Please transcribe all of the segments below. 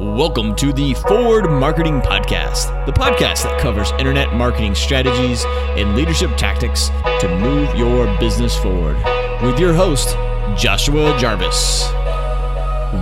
Welcome to the Forward Marketing Podcast, the podcast that covers internet marketing strategies and leadership tactics to move your business forward. With your host, Joshua Jarvis.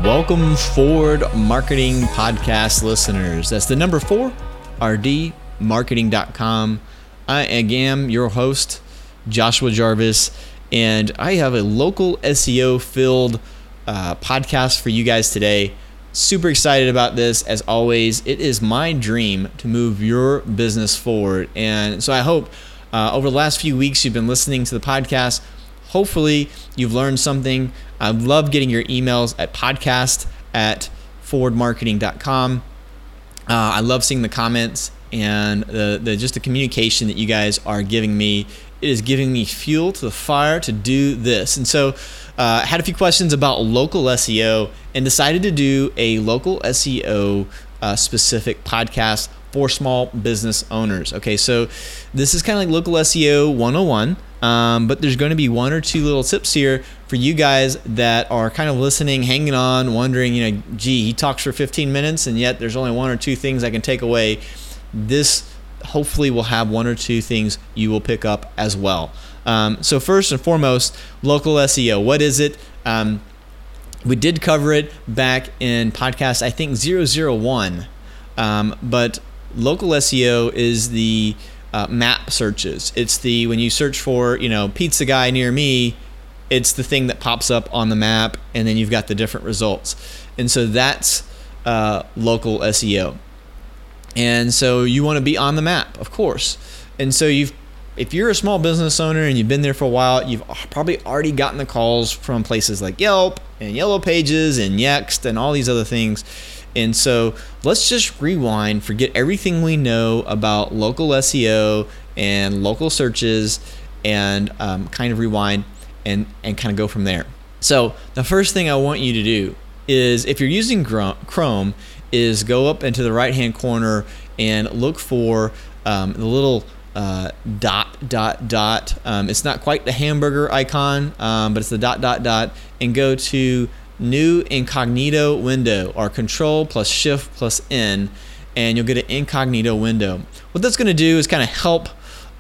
Welcome, Forward Marketing Podcast listeners. That's the number four, rdmarketing.com. I am your host, Joshua Jarvis, and I have a local SEO filled uh, podcast for you guys today. Super excited about this as always. It is my dream to move your business forward. And so I hope uh, over the last few weeks you've been listening to the podcast. Hopefully you've learned something. I love getting your emails at podcast at forwardmarketing.com. Uh, I love seeing the comments and the, the just the communication that you guys are giving me. It is giving me fuel to the fire to do this. And so uh, had a few questions about local SEO and decided to do a local SEO uh, specific podcast for small business owners. Okay, so this is kind of like local SEO 101, um, but there's going to be one or two little tips here for you guys that are kind of listening, hanging on, wondering, you know, gee, he talks for 15 minutes and yet there's only one or two things I can take away. This hopefully will have one or two things you will pick up as well. Um, so first and foremost, local SEO. What is it? Um, we did cover it back in podcast, I think 001. Um, but local SEO is the uh, map searches. It's the when you search for you know pizza guy near me, it's the thing that pops up on the map, and then you've got the different results. And so that's uh, local SEO. And so you want to be on the map, of course. And so you've if you're a small business owner and you've been there for a while, you've probably already gotten the calls from places like Yelp and Yellow Pages and Yext and all these other things. And so let's just rewind, forget everything we know about local SEO and local searches, and um, kind of rewind and, and kind of go from there. So the first thing I want you to do is if you're using Chrome, is go up into the right hand corner and look for um, the little uh, dot dot dot. Um, it's not quite the hamburger icon, um, but it's the dot dot dot, and go to new incognito window or Control plus Shift plus N, and you'll get an incognito window. What that's going to do is kind of help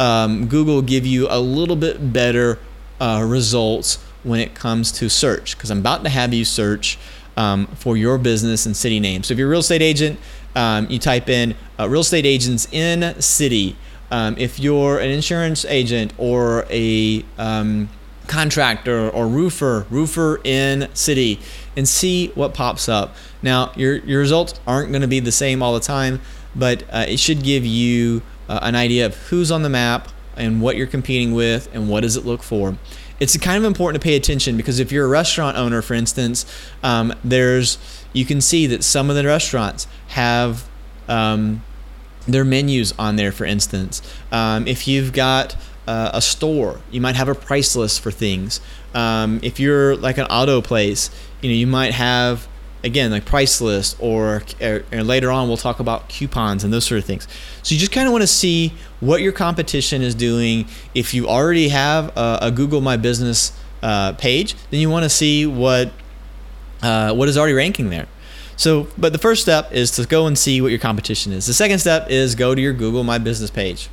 um, Google give you a little bit better uh, results when it comes to search, because I'm about to have you search. Um, for your business and city name. So if you're a real estate agent, um, you type in uh, real estate agents in city um, if you're an insurance agent or a um, contractor or roofer, roofer in city, and see what pops up. Now, your, your results aren't going to be the same all the time, but uh, it should give you uh, an idea of who's on the map and what you're competing with and what does it look for. It's kind of important to pay attention because if you're a restaurant owner, for instance, um, there's you can see that some of the restaurants have um, their menus on there, for instance. Um, if you've got uh, a store, you might have a price list for things. Um, if you're like an auto place, you know you might have again like price list or, or, or, later on we'll talk about coupons and those sort of things so you just kind of want to see what your competition is doing if you already have a, a google my business uh, page then you want to see what uh, what is already ranking there so, but the first step is to go and see what your competition is. The second step is go to your Google My Business page.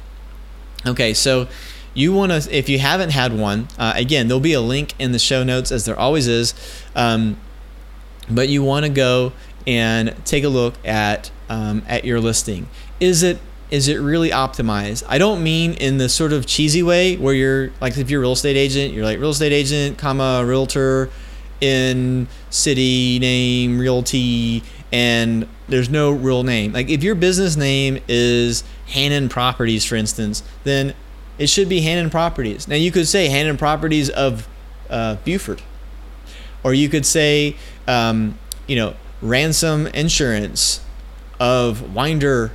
Okay, so you want to, if you haven't had one, uh, again, there'll be a link in the show notes as there always is. Um, but you want to go and take a look at um, at your listing. Is it is it really optimized? I don't mean in the sort of cheesy way where you're like if you're a real estate agent, you're like real estate agent, comma realtor, in city name, realty, and there's no real name. Like if your business name is Hannon Properties, for instance, then it should be Hannon Properties. Now you could say Hannon Properties of uh, Buford, or you could say, um, you know, Ransom Insurance of Winder,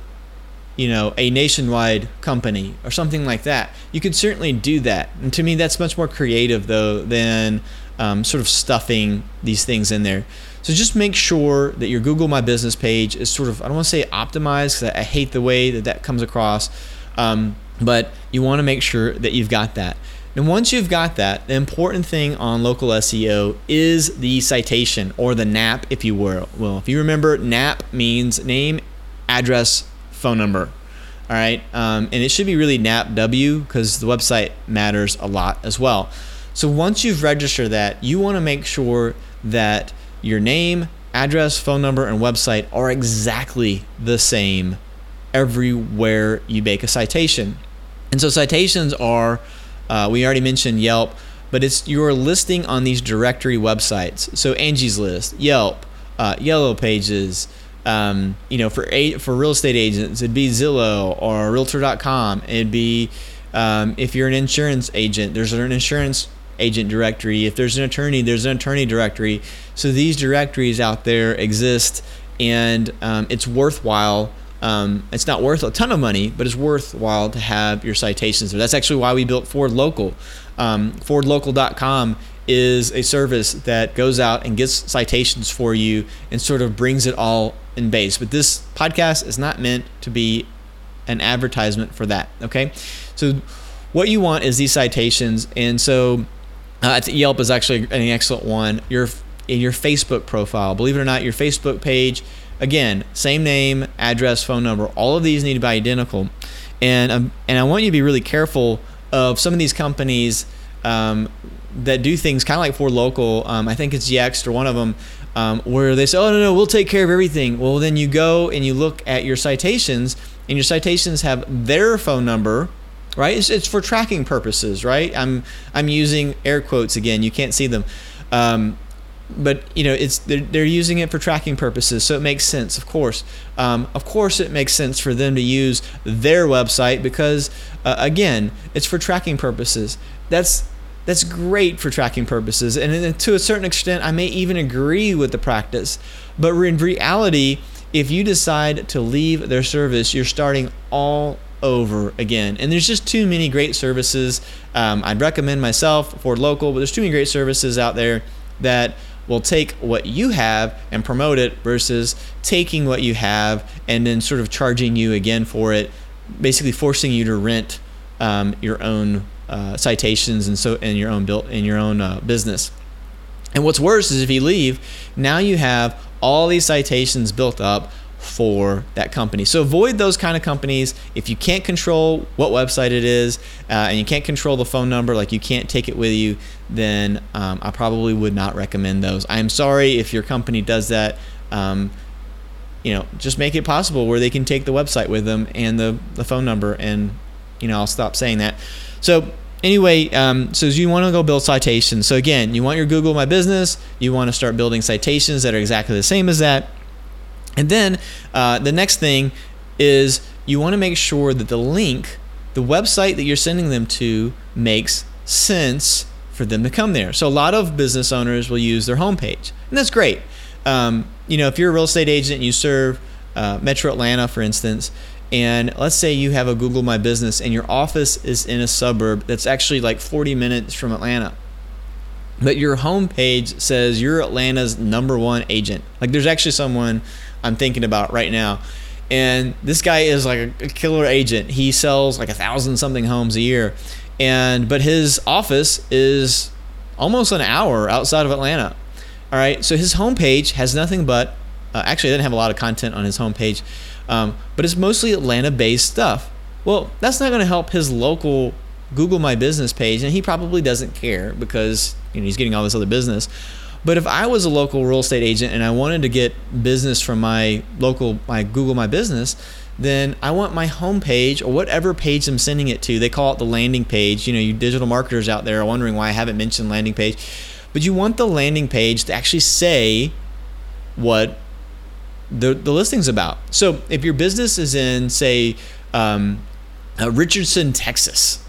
you know, a nationwide company or something like that. You could certainly do that. And to me, that's much more creative though than um, sort of stuffing these things in there. So just make sure that your Google My Business page is sort of, I don't want to say optimized because I hate the way that that comes across, um, but you want to make sure that you've got that. And once you've got that, the important thing on local SEO is the citation or the NAP, if you will. Well, if you remember, NAP means name, address, phone number. All right. Um, and it should be really NAPW because the website matters a lot as well. So once you've registered that, you want to make sure that your name, address, phone number, and website are exactly the same everywhere you make a citation. And so citations are, uh, we already mentioned Yelp, but it's your listing on these directory websites. So Angie's List, Yelp, uh, Yellow Pages, um, you know, for a, for real estate agents, it'd be Zillow or Realtor.com. It'd be um, if you're an insurance agent, there's an insurance agent directory. If there's an attorney, there's an attorney directory. So these directories out there exist, and um, it's worthwhile. Um, it's not worth a ton of money, but it's worthwhile to have your citations. That's actually why we built Ford Local. Um, FordLocal.com is a service that goes out and gets citations for you and sort of brings it all in base. But this podcast is not meant to be an advertisement for that. Okay, so what you want is these citations, and so uh, Yelp is actually an excellent one. Your in your Facebook profile, believe it or not, your Facebook page, again, same name, address, phone number. All of these need to be identical, and um, and I want you to be really careful of some of these companies um, that do things kind of like for Local. Um, I think it's Yext or one of them. Um, where they say, "Oh no, no, we'll take care of everything." Well, then you go and you look at your citations, and your citations have their phone number, right? It's, it's for tracking purposes, right? I'm I'm using air quotes again. You can't see them, um, but you know it's they're, they're using it for tracking purposes, so it makes sense. Of course, um, of course, it makes sense for them to use their website because uh, again, it's for tracking purposes. That's that's great for tracking purposes, and to a certain extent, I may even agree with the practice. But in reality, if you decide to leave their service, you're starting all over again. And there's just too many great services. Um, I'd recommend myself for Local, but there's too many great services out there that will take what you have and promote it versus taking what you have and then sort of charging you again for it, basically forcing you to rent um, your own uh, citations and so in your own built in your own uh, business. And what's worse is if you leave, now you have all these citations built up for that company. So avoid those kind of companies. If you can't control what website it is uh, and you can't control the phone number, like you can't take it with you, then um, I probably would not recommend those. I'm sorry if your company does that. Um, you know, just make it possible where they can take the website with them and the, the phone number. And, you know, I'll stop saying that. So anyway, um, so you want to go build citations. So again, you want your Google My Business. You want to start building citations that are exactly the same as that and then uh, the next thing is you want to make sure that the link, the website that you're sending them to, makes sense for them to come there. So a lot of business owners will use their homepage, and that's great. Um, you know, if you're a real estate agent and you serve uh, Metro Atlanta, for instance, and let's say you have a Google My Business and your office is in a suburb that's actually like 40 minutes from Atlanta but your homepage says you're Atlanta's number one agent. Like there's actually someone I'm thinking about right now. And this guy is like a, killer agent. He sells like a thousand something homes a year. And but his office is almost an hour outside of Atlanta. All right. So his homepage has nothing but uh, actually, I didn't have a lot of content on his homepage, um, but it's mostly Atlanta based stuff. Well, that's not going to help his local Google My Business page, and he probably doesn't care because you know he's getting all this other business. But if I was a local real estate agent and I wanted to get business from my local my Google My Business, then I want my homepage or whatever page I'm sending it to. They call it the landing page. You know, you digital marketers out there are wondering why I haven't mentioned landing page. But you want the landing page to actually say what the, the listing's about. So if your business is in, say, um, uh, Richardson, Texas,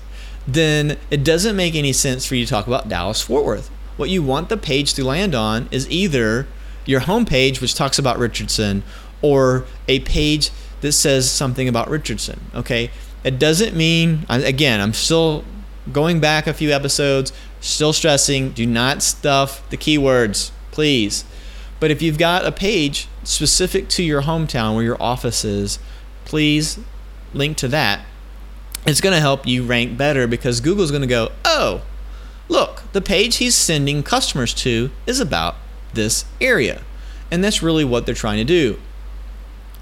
then it doesn't make any sense for you to talk about Dallas Fort Worth. What you want the page to land on is either your homepage, which talks about Richardson, or a page that says something about Richardson. Okay, it doesn't mean again. I'm still going back a few episodes, still stressing: do not stuff the keywords, please. But if you've got a page specific to your hometown where your office is, please link to that it's going to help you rank better because Google's going to go, oh, look, the page he's sending customers to is about this area. And that's really what they're trying to do.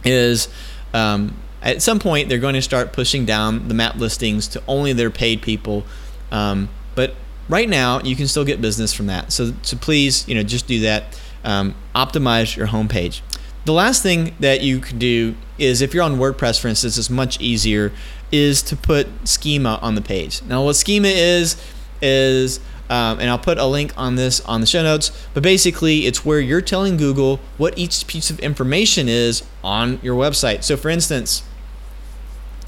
Is um, at some point they're going to start pushing down the map listings to only their paid people. Um, but right now you can still get business from that. So, so please, you know, just do that. Um, optimize your homepage. The last thing that you can do is if you're on WordPress, for instance, it's much easier is to put schema on the page. Now, what schema is is um, and I'll put a link on this on the show notes. But basically, it's where you're telling Google what each piece of information is on your website. So, for instance,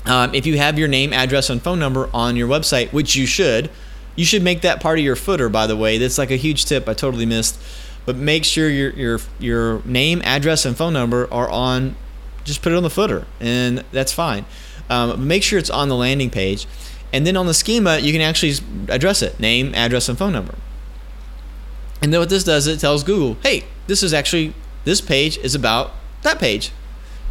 um, if you have your name, address, and phone number on your website, which you should, you should make that part of your footer. By the way, that's like a huge tip I totally missed. But make sure your your your name, address, and phone number are on. Just put it on the footer, and that's fine. Um, make sure it's on the landing page. And then on the schema, you can actually address it name, address, and phone number. And then what this does, it tells Google, hey, this is actually, this page is about that page.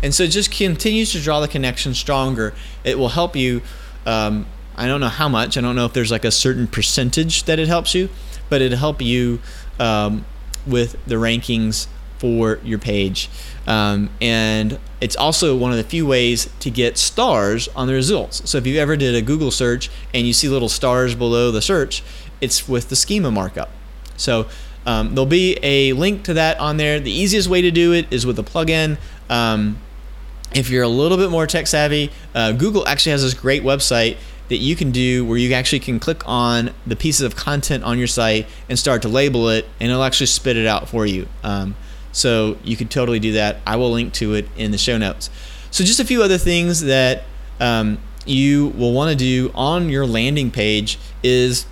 And so it just continues to draw the connection stronger. It will help you. Um, I don't know how much. I don't know if there's like a certain percentage that it helps you, but it'll help you um, with the rankings for your page. Um, and it's also one of the few ways to get stars on the results. So if you ever did a Google search and you see little stars below the search, it's with the schema markup. So um, there'll be a link to that on there. The easiest way to do it is with a plugin. Um, if you're a little bit more tech savvy, uh, Google actually has this great website that you can do where you actually can click on the pieces of content on your site and start to label it, and it'll actually spit it out for you. Um, so you could totally do that. I will link to it in the show notes. So just a few other things that um, you will want to do on your landing page is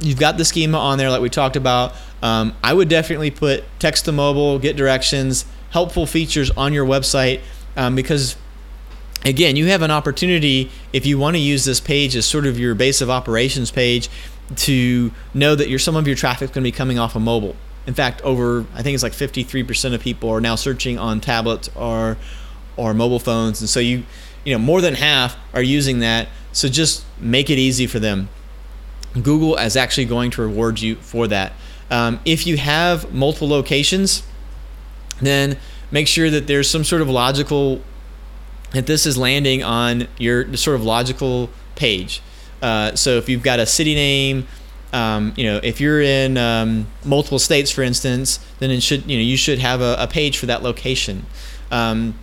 you've got the schema on there like we talked about. Um, I would definitely put text to mobile, get directions, helpful features on your website um, because again, you have an opportunity if you want to use this page as sort of your base of operations page to know that your some of your traffic is going to be coming off of mobile. In fact, over I think it's like 53% of people are now searching on tablets or or mobile phones, and so you you know more than half are using that. So just make it easy for them. Google is actually going to reward you for that. Um, if you have multiple locations, then make sure that there's some sort of logical that this is landing on your sort of logical page. Uh, so if you've got a city name, um, you know, if you're in um, multiple states, for instance, then it should, you know, you should have a, a page for that location. Um,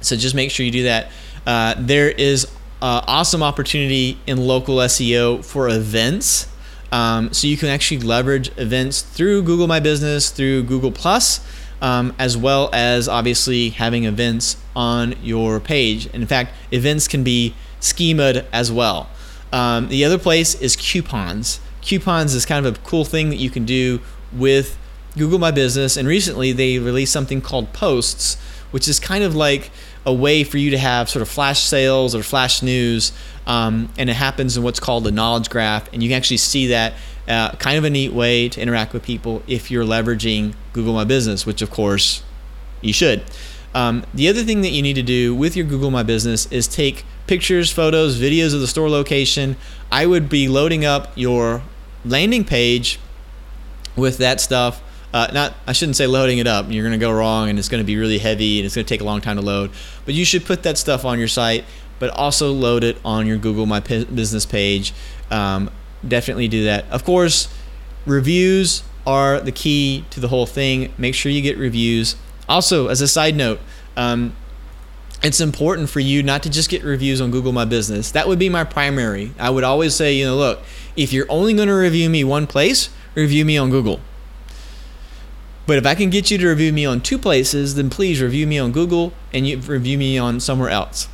so just make sure you do that. Uh, there is uh, awesome opportunity in local SEO for events. Um, so you can actually leverage events through Google My Business, through Google Plus, um, as well as obviously having events on your page. And in fact, events can be schemaed as well. Um, the other place is coupons coupons is kind of a cool thing that you can do with Google My Business. And recently they released something called Posts, which is kind of like a way for you to have sort of flash sales or flash news. Um, and it happens in what's called the knowledge graph. And you can actually see that uh, kind of a neat way to interact with people if you're leveraging Google My Business, which of course you should. Um, the other thing that you need to do with your Google My Business is take pictures, photos, videos of the store location. I would be loading up your landing page with that stuff. Uh, not I shouldn't say loading it up. You're going to go wrong, and it's going to be really heavy, and it's going to take a long time to load. But you should put that stuff on your site, but also load it on your Google My Business page. Um, definitely do that. Of course, reviews are the key to the whole thing. Make sure you get reviews. Also, as a side note, um, it's important for you not to just get reviews on Google My Business. That would be my primary. I would always say, you know, look, if you're only going to review me one place, review me on Google. But if I can get you to review me on two places, then please review me on Google and you review me on somewhere else.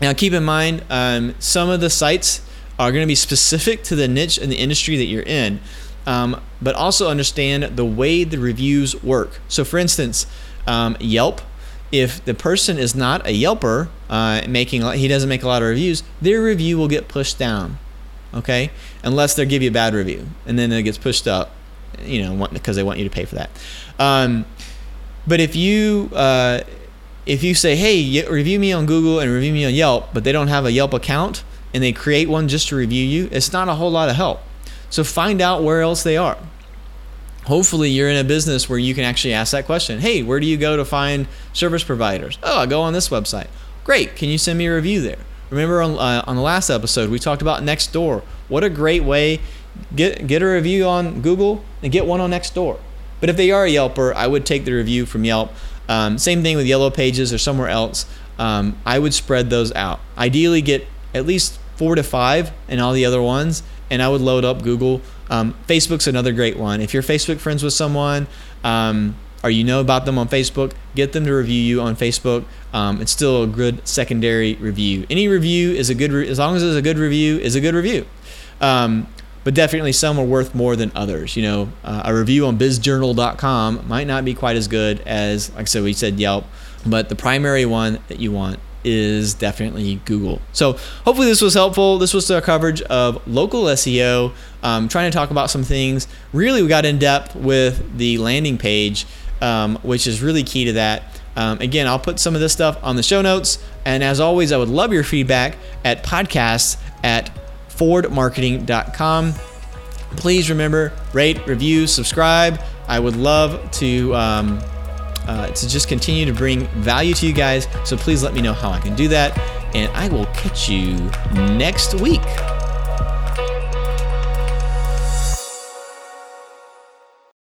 Now, keep in mind, um, some of the sites are going to be specific to the niche and the industry that you're in, um, but also understand the way the reviews work. So, for instance, um, Yelp if the person is not a Yelper, uh, making he doesn't make a lot of reviews, their review will get pushed down. Okay, unless they give you a bad review, and then it gets pushed up, you know, because they want you to pay for that. Um, but if you uh, if you say, hey, review me on Google and review me on Yelp, but they don't have a Yelp account, and they create one just to review you, it's not a whole lot of help. So find out where else they are. Hopefully, you're in a business where you can actually ask that question Hey, where do you go to find service providers? Oh, I go on this website. Great. Can you send me a review there? Remember on, uh, on the last episode, we talked about Nextdoor. What a great way. Get, get a review on Google and get one on Nextdoor. But if they are a Yelper, I would take the review from Yelp. Um, same thing with Yellow Pages or somewhere else. Um, I would spread those out. Ideally, get at least four to five and all the other ones, and I would load up Google. Um, Facebook's another great one. If you're Facebook friends with someone, um, or you know about them on Facebook, get them to review you on Facebook. Um, it's still a good secondary review. Any review is a good, re- as long as it's a good review, is a good review. Um, but definitely some are worth more than others. You know, uh, a review on bizjournal.com might not be quite as good as, like I said, we said Yelp, but the primary one that you want is definitely Google. So hopefully this was helpful. This was our coverage of local SEO, um, trying to talk about some things. Really, we got in depth with the landing page, um, which is really key to that. Um, again, I'll put some of this stuff on the show notes. And as always, I would love your feedback at podcasts at forwardmarketing.com. Please remember, rate, review, subscribe. I would love to um, uh, to just continue to bring value to you guys. So please let me know how I can do that, and I will catch you next week.